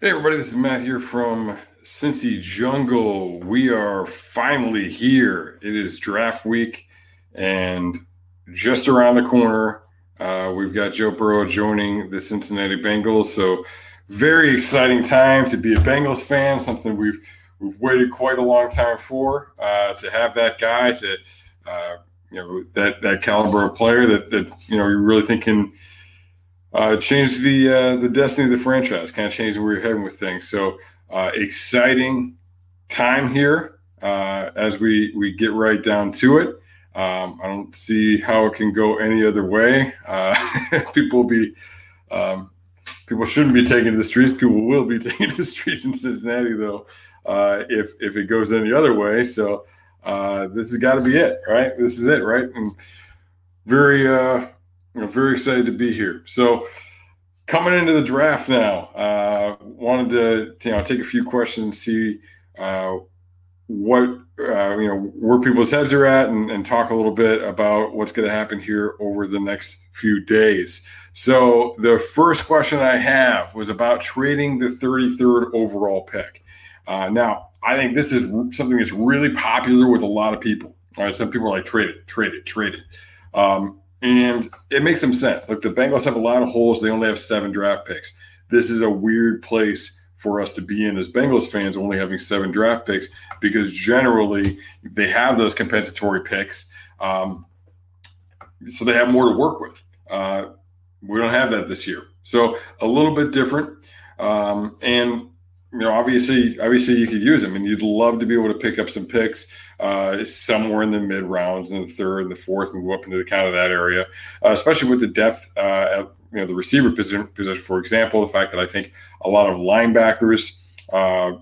Hey everybody, this is Matt here from Cincy Jungle. We are finally here. It is draft week, and just around the corner, uh, we've got Joe Burrow joining the Cincinnati Bengals. So, very exciting time to be a Bengals fan. Something we've we've waited quite a long time for uh, to have that guy to uh, you know that that caliber of player that that you know you really think can uh, changed the uh, the destiny of the franchise, kind of changed where you're heading with things. So uh, exciting time here uh, as we we get right down to it. Um, I don't see how it can go any other way. Uh, people will be um, people shouldn't be taking to the streets. People will be taking to the streets in Cincinnati, though, uh, if if it goes any other way. So uh this has got to be it, right? This is it, right? And very know, very excited to be here. So, coming into the draft now, uh, wanted to you know take a few questions, see uh, what uh, you know where people's heads are at, and, and talk a little bit about what's going to happen here over the next few days. So, the first question I have was about trading the 33rd overall pick. Uh, now, I think this is something that's really popular with a lot of people. All right, some people are like trade it, trade it, trade it. Um, and it makes some sense. Like the Bengals have a lot of holes. They only have seven draft picks. This is a weird place for us to be in as Bengals fans, only having seven draft picks, because generally they have those compensatory picks. Um, so they have more to work with. Uh, we don't have that this year. So a little bit different. Um, and you know, obviously, obviously you could use them, and you'd love to be able to pick up some picks uh, somewhere in the mid rounds, in the third and the fourth, and go up into the kind of that area, uh, especially with the depth uh, at you know the receiver position, position. For example, the fact that I think a lot of linebackers uh,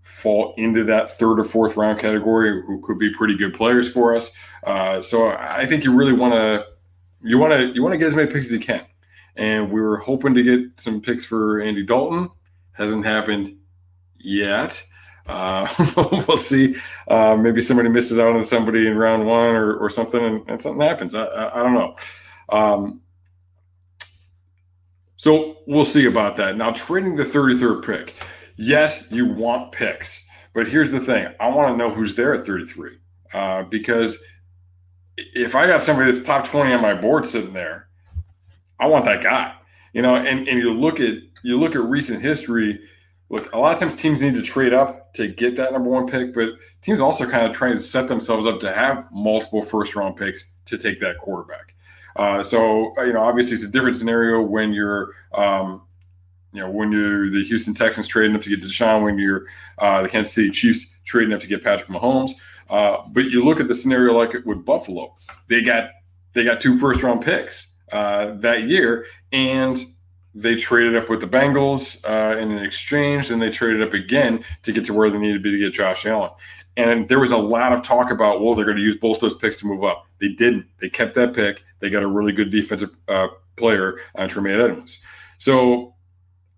fall into that third or fourth round category, who could be pretty good players for us. Uh, so I think you really want to you want to you want to get as many picks as you can, and we were hoping to get some picks for Andy Dalton. Hasn't happened yet. Uh, we'll see. Uh, maybe somebody misses out on somebody in round one or, or something, and, and something happens. I, I, I don't know. Um, so we'll see about that. Now, trading the 33rd pick. Yes, you want picks, but here's the thing I want to know who's there at 33 uh, because if I got somebody that's top 20 on my board sitting there, I want that guy. You know, and, and you look at you look at recent history look, a lot of times teams need to trade up to get that number one pick, but teams also kind of trying to set themselves up to have multiple first round picks to take that quarterback. Uh, so you know, obviously, it's a different scenario when you're, um, you know, when you're the Houston Texans trading up to get Deshaun, when you're uh, the Kansas City Chiefs trading up to get Patrick Mahomes. Uh, but you look at the scenario like with Buffalo, they got they got two first round picks uh, that year, and they traded up with the Bengals uh, in an exchange, and they traded up again to get to where they needed to be to get Josh Allen. And there was a lot of talk about, well, they're going to use both those picks to move up. They didn't. They kept that pick. They got a really good defensive uh, player, on Tremaine Edmunds. So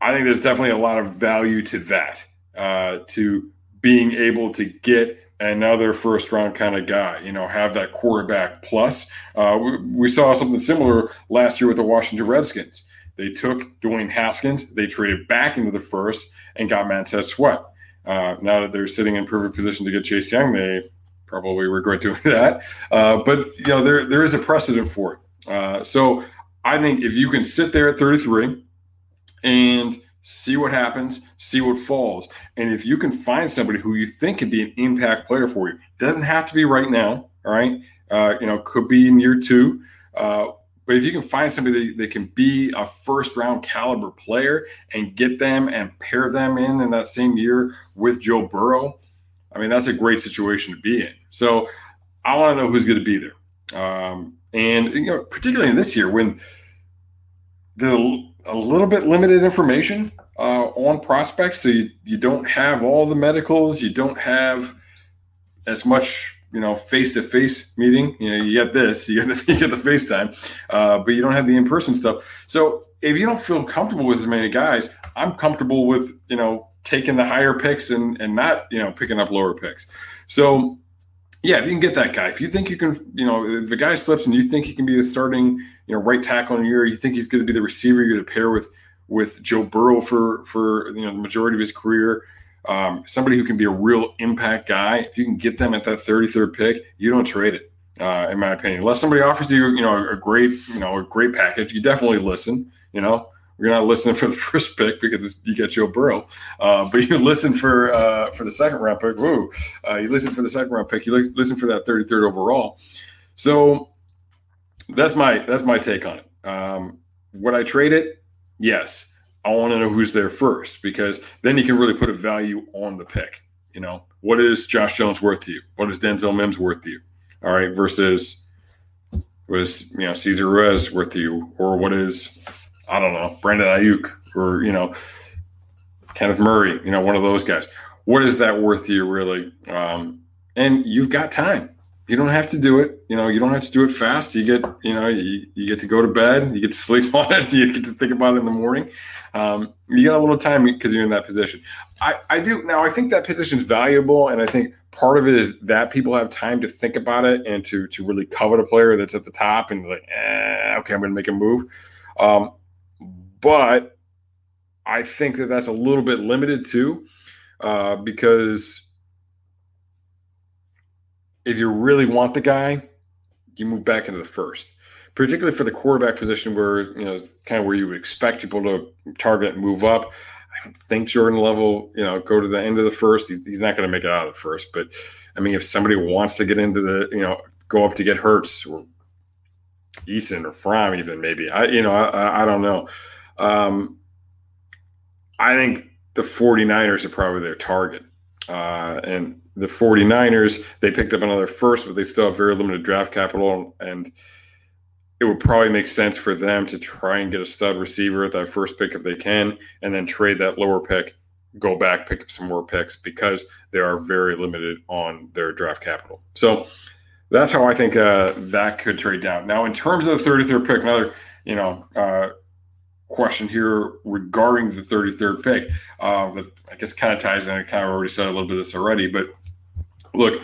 I think there's definitely a lot of value to that, uh, to being able to get another first round kind of guy, you know, have that quarterback plus. Uh, we, we, saw something similar last year with the Washington Redskins. They took Dwayne Haskins, they traded back into the first and got Montez Sweat. Uh, now that they're sitting in perfect position to get Chase Young, they probably regret doing that. Uh, but you know, there there is a precedent for it. Uh, so I think if you can sit there at 33 and see what happens, see what falls, and if you can find somebody who you think could be an impact player for you, doesn't have to be right now. All right, uh, you know, could be in year two. But if you can find somebody that, that, can be a first round caliber player and get them and pair them in in that same year with Joe Burrow, I mean, that's a great situation to be in. So I want to know who's going to be there. Um, and, you know, particularly in this year when the a little bit limited information uh, on prospects. So you, you don't have all the medicals, you don't have as much you know face to face meeting. You know, you get this, you get the, you get the FaceTime, uh, but you don't have the in person stuff. So if you don't feel comfortable with as many guys, I'm comfortable with you know taking the higher picks and and not you know picking up lower picks. So yeah, if you can get that guy, if you think you can, you know, if the guy slips and you think he can be the starting, you know, right tackle in a year, you think he's going to be the receiver you're to pair with with Joe Burrow for for you know the majority of his career um, somebody who can be a real impact guy, if you can get them at that 33rd pick, you don't trade it. Uh, in my opinion, unless somebody offers you, you know, a great, you know, a great package, you definitely listen. You know, we're not listening for the first pick because you get Joe Burrow, uh, but you listen for uh, for the second round pick. Woo! Uh, you listen for the second round pick. You listen for that 33rd overall. So that's my that's my take on it. Um, would I trade it? Yes. I want to know who's there first because then you can really put a value on the pick. You know, what is Josh Jones worth to you? What is Denzel Mims worth to you? All right, versus was you know Cesar Ruiz worth to you, or what is I don't know Brandon Aiyuk or you know Kenneth Murray, you know one of those guys. What is that worth to you really? Um, and you've got time you don't have to do it. You know, you don't have to do it fast. You get, you know, you, you get to go to bed, you get to sleep on it, you get to think about it in the morning. Um, you got a little time because you're in that position. I, I do now. I think that position is valuable, and I think part of it is that people have time to think about it and to to really covet a player that's at the top and like, eh, okay, I'm going to make a move. Um, but I think that that's a little bit limited too, uh, because if you really want the guy, you move back into the first, particularly for the quarterback position where, you know, kind of where you would expect people to target and move up. I think Jordan Love, you know, go to the end of the first. He's not going to make it out of the first, but I mean, if somebody wants to get into the, you know, go up to get Hurts or Eason or Fromm, even maybe, I, you know, I, I don't know. Um, I think the 49ers are probably their target. Uh, and the 49ers, they picked up another first, but they still have very limited draft capital. And it would probably make sense for them to try and get a stud receiver at that first pick if they can, and then trade that lower pick, go back, pick up some more picks because they are very limited on their draft capital. So that's how I think uh, that could trade down. Now, in terms of the 33rd pick, another, you know, uh, question here regarding the 33rd pick. Uh, that I guess kind of ties in. I kind of already said a little bit of this already, but look,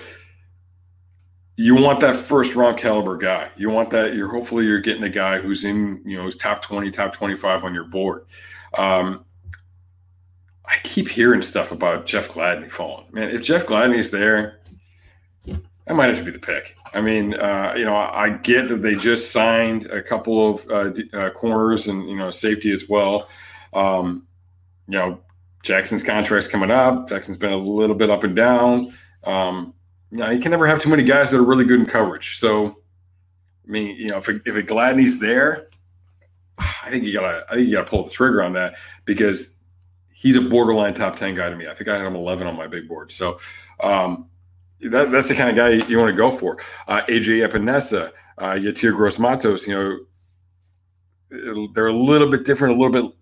you want that first round caliber guy. You want that. You're hopefully you're getting a guy who's in you know who's top 20, top 25 on your board. Um, I keep hearing stuff about Jeff Gladney falling. Man, if Jeff Gladney's there, that might to be the pick. I mean, uh, you know, I get that they just signed a couple of uh, uh, corners and you know safety as well. Um, you know, Jackson's contract's coming up. Jackson's been a little bit up and down. Um, you, know, you can never have too many guys that are really good in coverage. So, I mean, you know, if a, if a Gladney's there, I think you gotta I think you gotta pull the trigger on that because he's a borderline top ten guy to me. I think I had him eleven on my big board. So. Um, that, that's the kind of guy you, want to go for. Uh, AJ Epenesa, uh, Yetur Gross Matos, you know, they're a little bit different, a little bit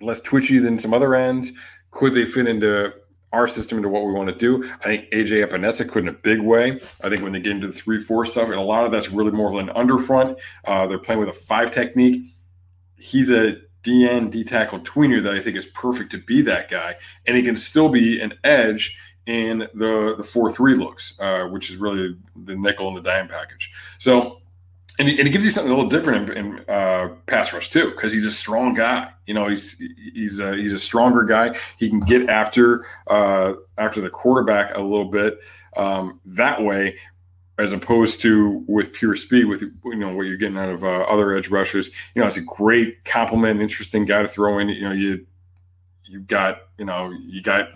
less twitchy than some other ends. Could they fit into our system into what we want to do? I think AJ Epenesa could in a big way. I think when they get into the three four stuff, and a lot of that's really more of an underfront. Uh, they're playing with a five technique. He's a DN D tackle tweener that I think is perfect to be that guy, and he can still be an edge in the the four three looks, uh, which is really the nickel and the dime package. So and, and it gives you something a little different in, in uh, pass rush too, because he's a strong guy. You know, he's he's a, he's a stronger guy. He can get after uh, after the quarterback a little bit um, that way, as opposed to with pure speed. With you know what you're getting out of uh, other edge rushers. You know, it's a great compliment, interesting guy to throw in. You know, you you got you know you got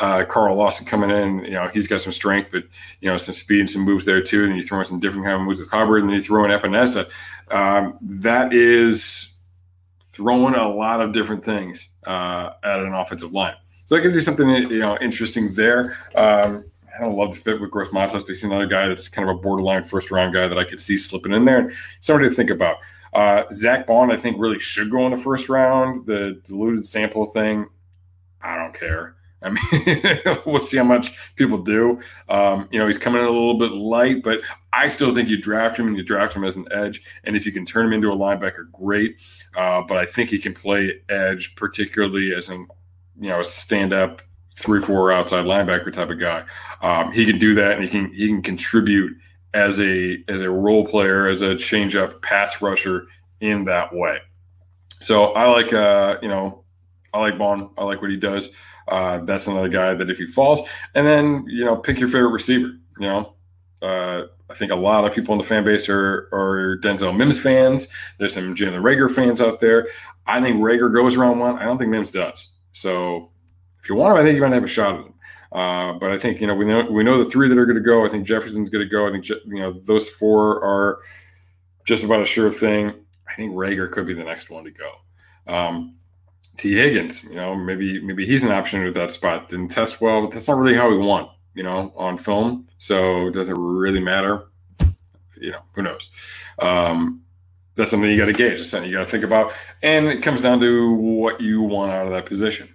uh, Carl Lawson coming in, you know, he's got some strength, but you know, some speed and some moves there too. And you throw in some different kind of moves with Hubbard, and then you throw in Epenesa. Um, that is throwing a lot of different things uh, at an offensive line. So that gives you something you know interesting there. Um, I don't love the fit with Gross Matos, but he's another guy that's kind of a borderline first round guy that I could see slipping in there. Somebody to think about. Uh, Zack Baun, I think, really should go in the first round. The diluted sample thing, I don't care. I mean, we'll see how much people do. Um, you know, he's coming in a little bit light, but I still think you draft him and you draft him as an edge. And if you can turn him into a linebacker, great. Uh, but I think he can play edge, particularly as an, you know, a stand up three, four outside linebacker type of guy. Um, he can do that and he can, he can contribute as a, as a role player, as a change up pass rusher in that way. So I like, uh, you know, I like Baun. I like what he does. Uh, that's another guy that if he falls, and then you know pick your favorite receiver. You know, uh, I think a lot of people in the fan base are are Denzel Mims fans. There's some Jalen Reagor fans out there. I think Reagor goes around one. I don't think Mims does. So if you want him, I think you might have a shot at him. Uh, but I think you know we know we know the three that are going to go. I think Jefferson's going to go. I think you know those four are just about a sure thing. I think Reagor could be the next one to go. Um, Tee Higgins, you know, maybe maybe he's an option with that spot. Didn't test well, but that's not really how we want, you know, on film. So does it really matter? You know, who knows? Um, that's something you got to gauge. That's something you got to think about, and it comes down to what you want out of that position.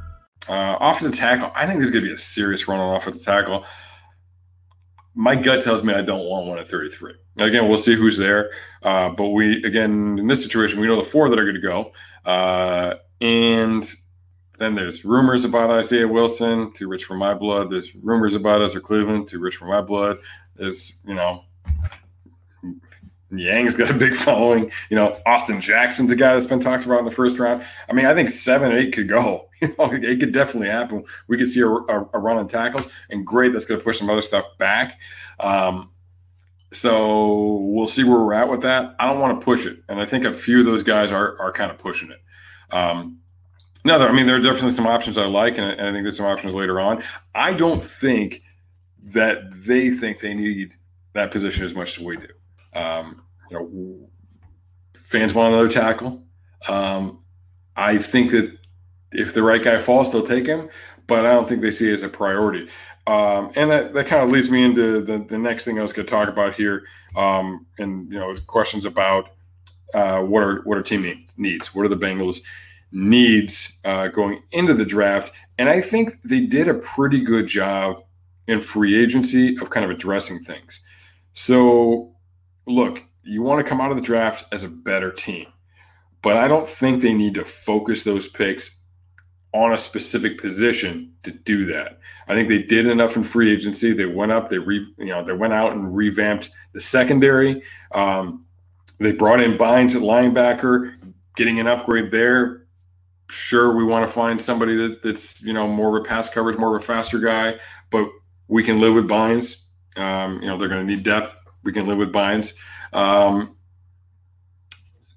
Uh, offensive tackle, I think there's going to be a serious run on offensive tackle. My gut tells me I don't want one at 33. Again, we'll see who's there. Uh, but we, again, in this situation, we know the four that are going to go. Uh, and then there's rumors about Isaiah Wilson, too rich for my blood. There's rumors about Ezra Cleveland, too rich for my blood. There's, you know, Yang's got a big following. You know, Austin Jackson's a guy that's been talked about in the first round. I mean, I think seven, eight could go. You know, it could definitely happen. We could see a, a, a run on tackles, and great, that's going to push some other stuff back. Um, so we'll see where we're at with that. I don't want to push it, and I think a few of those guys are are kind of pushing it. Um, no, I mean there are definitely some options I like, and, and I think there's some options later on. I don't think that they think they need that position as much as we do. Um, you know, fans want another tackle. Um, I think that if the right guy falls, they'll take him, but I don't think they see it as a priority. Um, and that, that kind of leads me into the, the next thing I was going to talk about here, um, and you know, questions about uh, what are what are team needs, what are the Bengals needs uh, going into the draft, and I think they did a pretty good job in free agency of kind of addressing things. So, look, you want to come out of the draft as a better team, but I don't think they need to focus those picks on a specific position to do that. I think they did enough in free agency. They went up, they re, you know, they went out and revamped the secondary. Um, they brought in Bynes at linebacker, getting an upgrade there. Sure, we want to find somebody that, that's you know more of a pass coverage, more of a faster guy, but we can live with Bynes. Um, you know, they're going to need depth. We can live with Bynes. Um,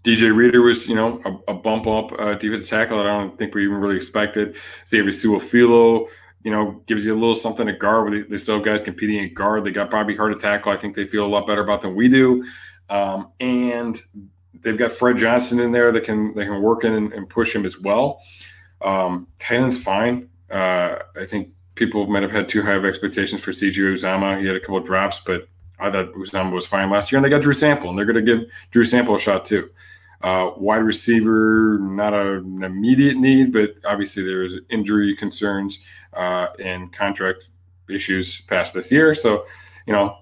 DJ Reader was, you know, a, a bump up uh, defensive tackle that I don't think we even really expected. Xavier Su'a-Filo, you know, gives you a little something at guard. They, they still have guys competing at guard. They got Bobby Hart to tackle. I think they feel a lot better about than we do. Um, and they've got Fred Johnson in there that can they can work in and, and push him as well. Um, fine. Uh, I think people might have had too high of expectations for CJ Uzomah. He had a couple drops, but I thought Uzomah was fine last year, and they got Drew Sample, and they're going to give Drew Sample a shot too. Uh, wide receiver, not a, an immediate need, but obviously there's injury concerns uh, and contract issues past this year. So, you know,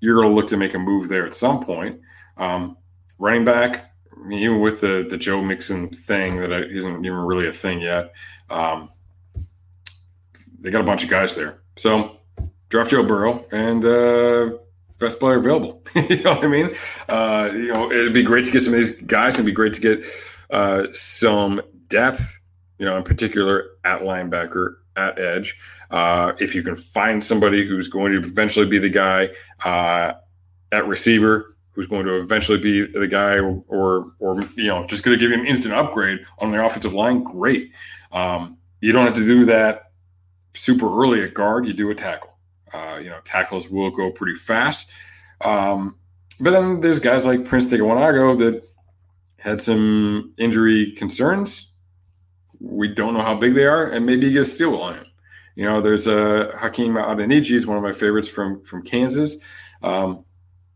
you're going to look to make a move there at some point. Um, running back, even with the the Joe Mixon thing that isn't even really a thing yet, um, they got a bunch of guys there. So draft Joe Burrow and uh, best player available. you know what I mean? Uh, you know, it'd be great to get some of these guys. It'd be great to get uh, some depth. You know, in particular at linebacker, at edge. Uh, if you can find somebody who's going to eventually be the guy uh, at receiver, who's going to eventually be the guy, or or, or you know, just going to give you an instant upgrade on the offensive line, great. Um, you don't have to do that super early at guard. You do a tackle. Uh, you know, tackles will go pretty fast. Um, but then there's guys like Prince Tega Wanogho that had some injury concerns. We don't know how big they are, and maybe you get a steal on him. You know, there's a uh, Hakeem Adeniji is one of my favorites from from Kansas. Um,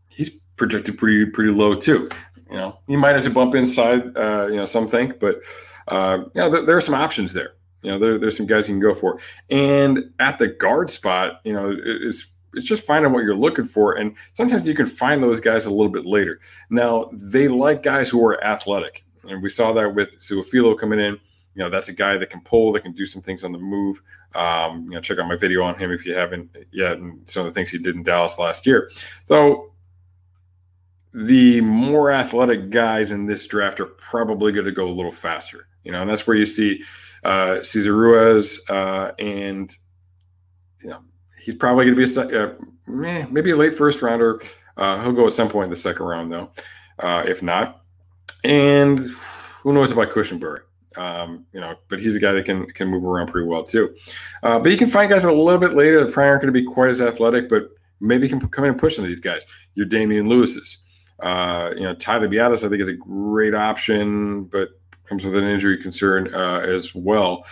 he's projected pretty pretty low too. You know, he might have to bump inside. Uh, you know, some think, but uh, yeah, th- there are some options there. You know, there, there's some guys you can go for. And at the guard spot, you know, it's it's just finding what you're looking for. And sometimes you can find those guys a little bit later. Now, they like guys who are athletic. And we saw that with Su'a-Filo coming in. You know, that's a guy that can pull, that can do some things on the move. Um, you know, check out my video on him if you haven't yet, and some of the things he did in Dallas last year. So the more athletic guys in this draft are probably going to go a little faster. You know, and that's where you see uh, Cesar Ruiz, uh, and you know he's probably going to be a uh, maybe a late first rounder. Uh, he'll go at some point in the second round though, uh, if not. And who knows about Cushenberry? Um, you know, but he's a guy that can can move around pretty well too. Uh, but you can find guys a little bit later that probably aren't going to be quite as athletic, but maybe can come in and push some of these guys. Your Damien Lewis's. Uh, you know, Tyler Biadasz, I think, is a great option, but comes with an injury concern uh, as well.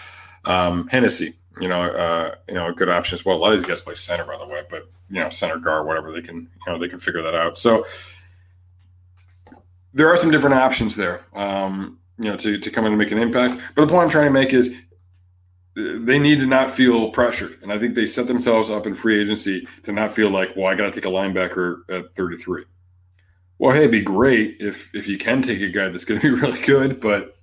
Um, Hennessy, you know, uh, you know, a good option as well. A lot of these guys play center, by the way, but you know, center guard, whatever they can, you know, they can figure that out. So there are some different options there, um, you know, to to come in and make an impact. But the point I'm trying to make is they need to not feel pressured, and I think they set themselves up in free agency to not feel like, well, I got to take a linebacker at 33. Well, hey, it'd be great if if you can take a guy that's going to be really good, but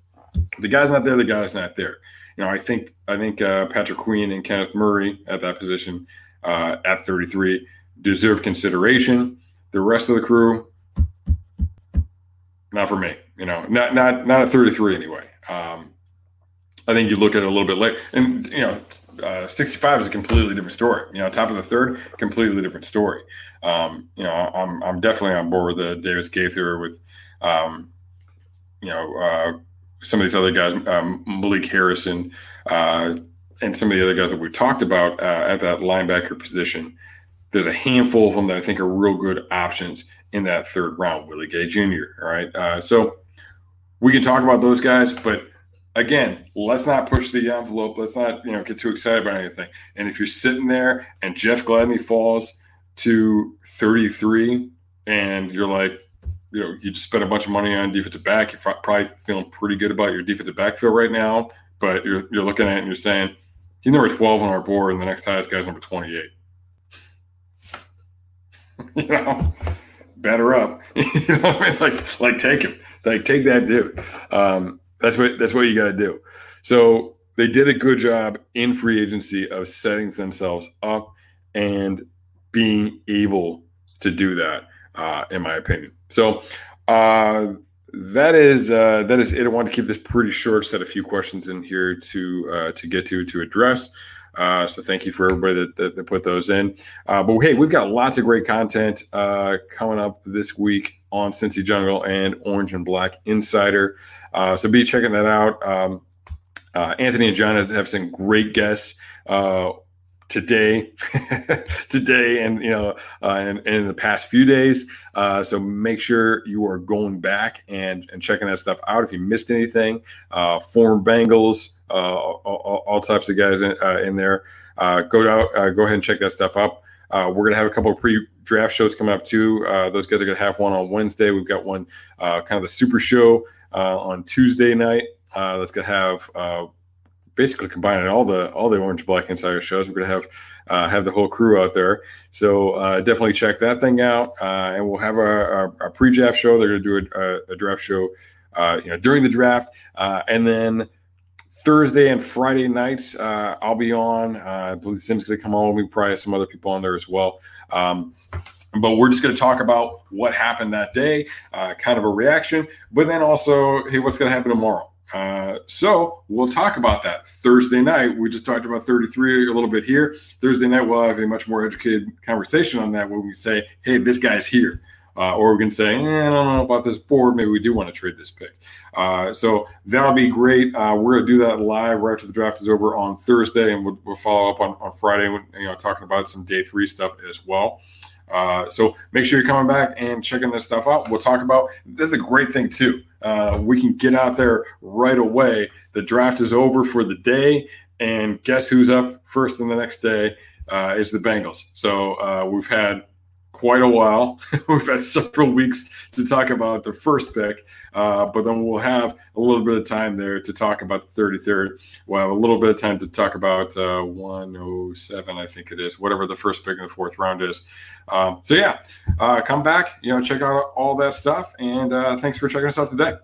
the guy's not there, the guy's not there. You know, I think I think uh, Patrick Queen and Kenneth Murray at that position uh, at 33 deserve consideration. The rest of the crew, not for me. You know, not not not at 33 anyway. Um, I think you look at it a little bit late, and you know, uh, 65 is a completely different story. You know, top of the third, completely different story. Um, you know, I'm I'm definitely on board with the Davis Gaither with, um, you know, uh, some of these other guys, um, Malik Harrison, uh, and some of the other guys that we talked about uh, at that linebacker position. There's a handful of them that I think are real good options in that third round. Willie Gay Jr. All right, uh, so we can talk about those guys, but again, let's not push the envelope. Let's not you know get too excited about anything. And if you're sitting there and Jeff Gladney falls to 33, and you're like, you know, you just spent a bunch of money on defensive back. You're probably feeling pretty good about your defensive backfield right now, but you're, you're looking at it and you're saying, he's number 12 on our board, and the next highest guy's number 28. you know, better up. you know I mean? Like, like take him. Like, take that dude. Um, that's what that's what you got to do. So they did a good job in free agency of setting themselves up and being able to do that, uh, in my opinion. So uh, that is uh, that is it. I want to keep this pretty short. Set a few questions in here to uh, to get to to address. Uh, so thank you for everybody that, that, that put those in. Uh, but hey, we've got lots of great content uh, coming up this week on Cincy Jungle and Orange and Black Insider. Uh, so be checking that out. Um, uh, Anthony and John have some great guests uh, today, today, and you know, uh, and, and, in the past few days. Uh, so make sure you are going back and and checking that stuff out. If you missed anything, uh, former Bengals, uh, all, all, types of guys in, uh, in there. Uh, go out, uh, go ahead and check that stuff up. Uh, we're gonna have a couple of pre-draft shows coming up too. Uh, those guys are gonna have one on Wednesday. We've got one uh, kind of the super show uh, on Tuesday night. Uh, that's gonna have uh, basically combining all the all the Orange Black Insider shows. We're gonna have uh, have the whole crew out there. So uh, definitely check that thing out. Uh, and we'll have our, our, our, pre-draft show. They're gonna do a, a, draft show, uh, you know, during the draft, uh, and then Thursday and Friday nights, uh, I'll be on. I believe Sim's going to come on We probably have some other people on there as well. Um, but we're just going to talk about what happened that day, kind of a reaction, but then also, hey, what's going to happen tomorrow? Uh, so we'll talk about that Thursday night. We just talked about 33 a little bit here. Thursday night, we'll have a much more educated conversation on that when we say, hey, this guy's here. Uh, or we can say, eh, I don't know about this board. Maybe we do want to trade this pick. Uh, so that'll be great. Uh, we're going to do that live right after the draft is over on Thursday, and we'll, we'll follow up on, on Friday, when, you know, talking about some day three stuff as well. Uh, so make sure you're coming back and checking this stuff out. We'll talk about this is a great thing too. Uh, we can get out there right away. The draft is over for the day, and guess who's up first in the next day uh, is the Bengals. So uh, we've had quite a while. We've had several weeks to talk about the first pick, uh, but then we'll have a little bit of time there to talk about the 33rd. We'll have a little bit of time to talk about uh, 107, I think it is, whatever the first pick in the fourth round is. Um, so, yeah, uh, come back, you know, check out all that stuff. And uh, thanks for checking us out today.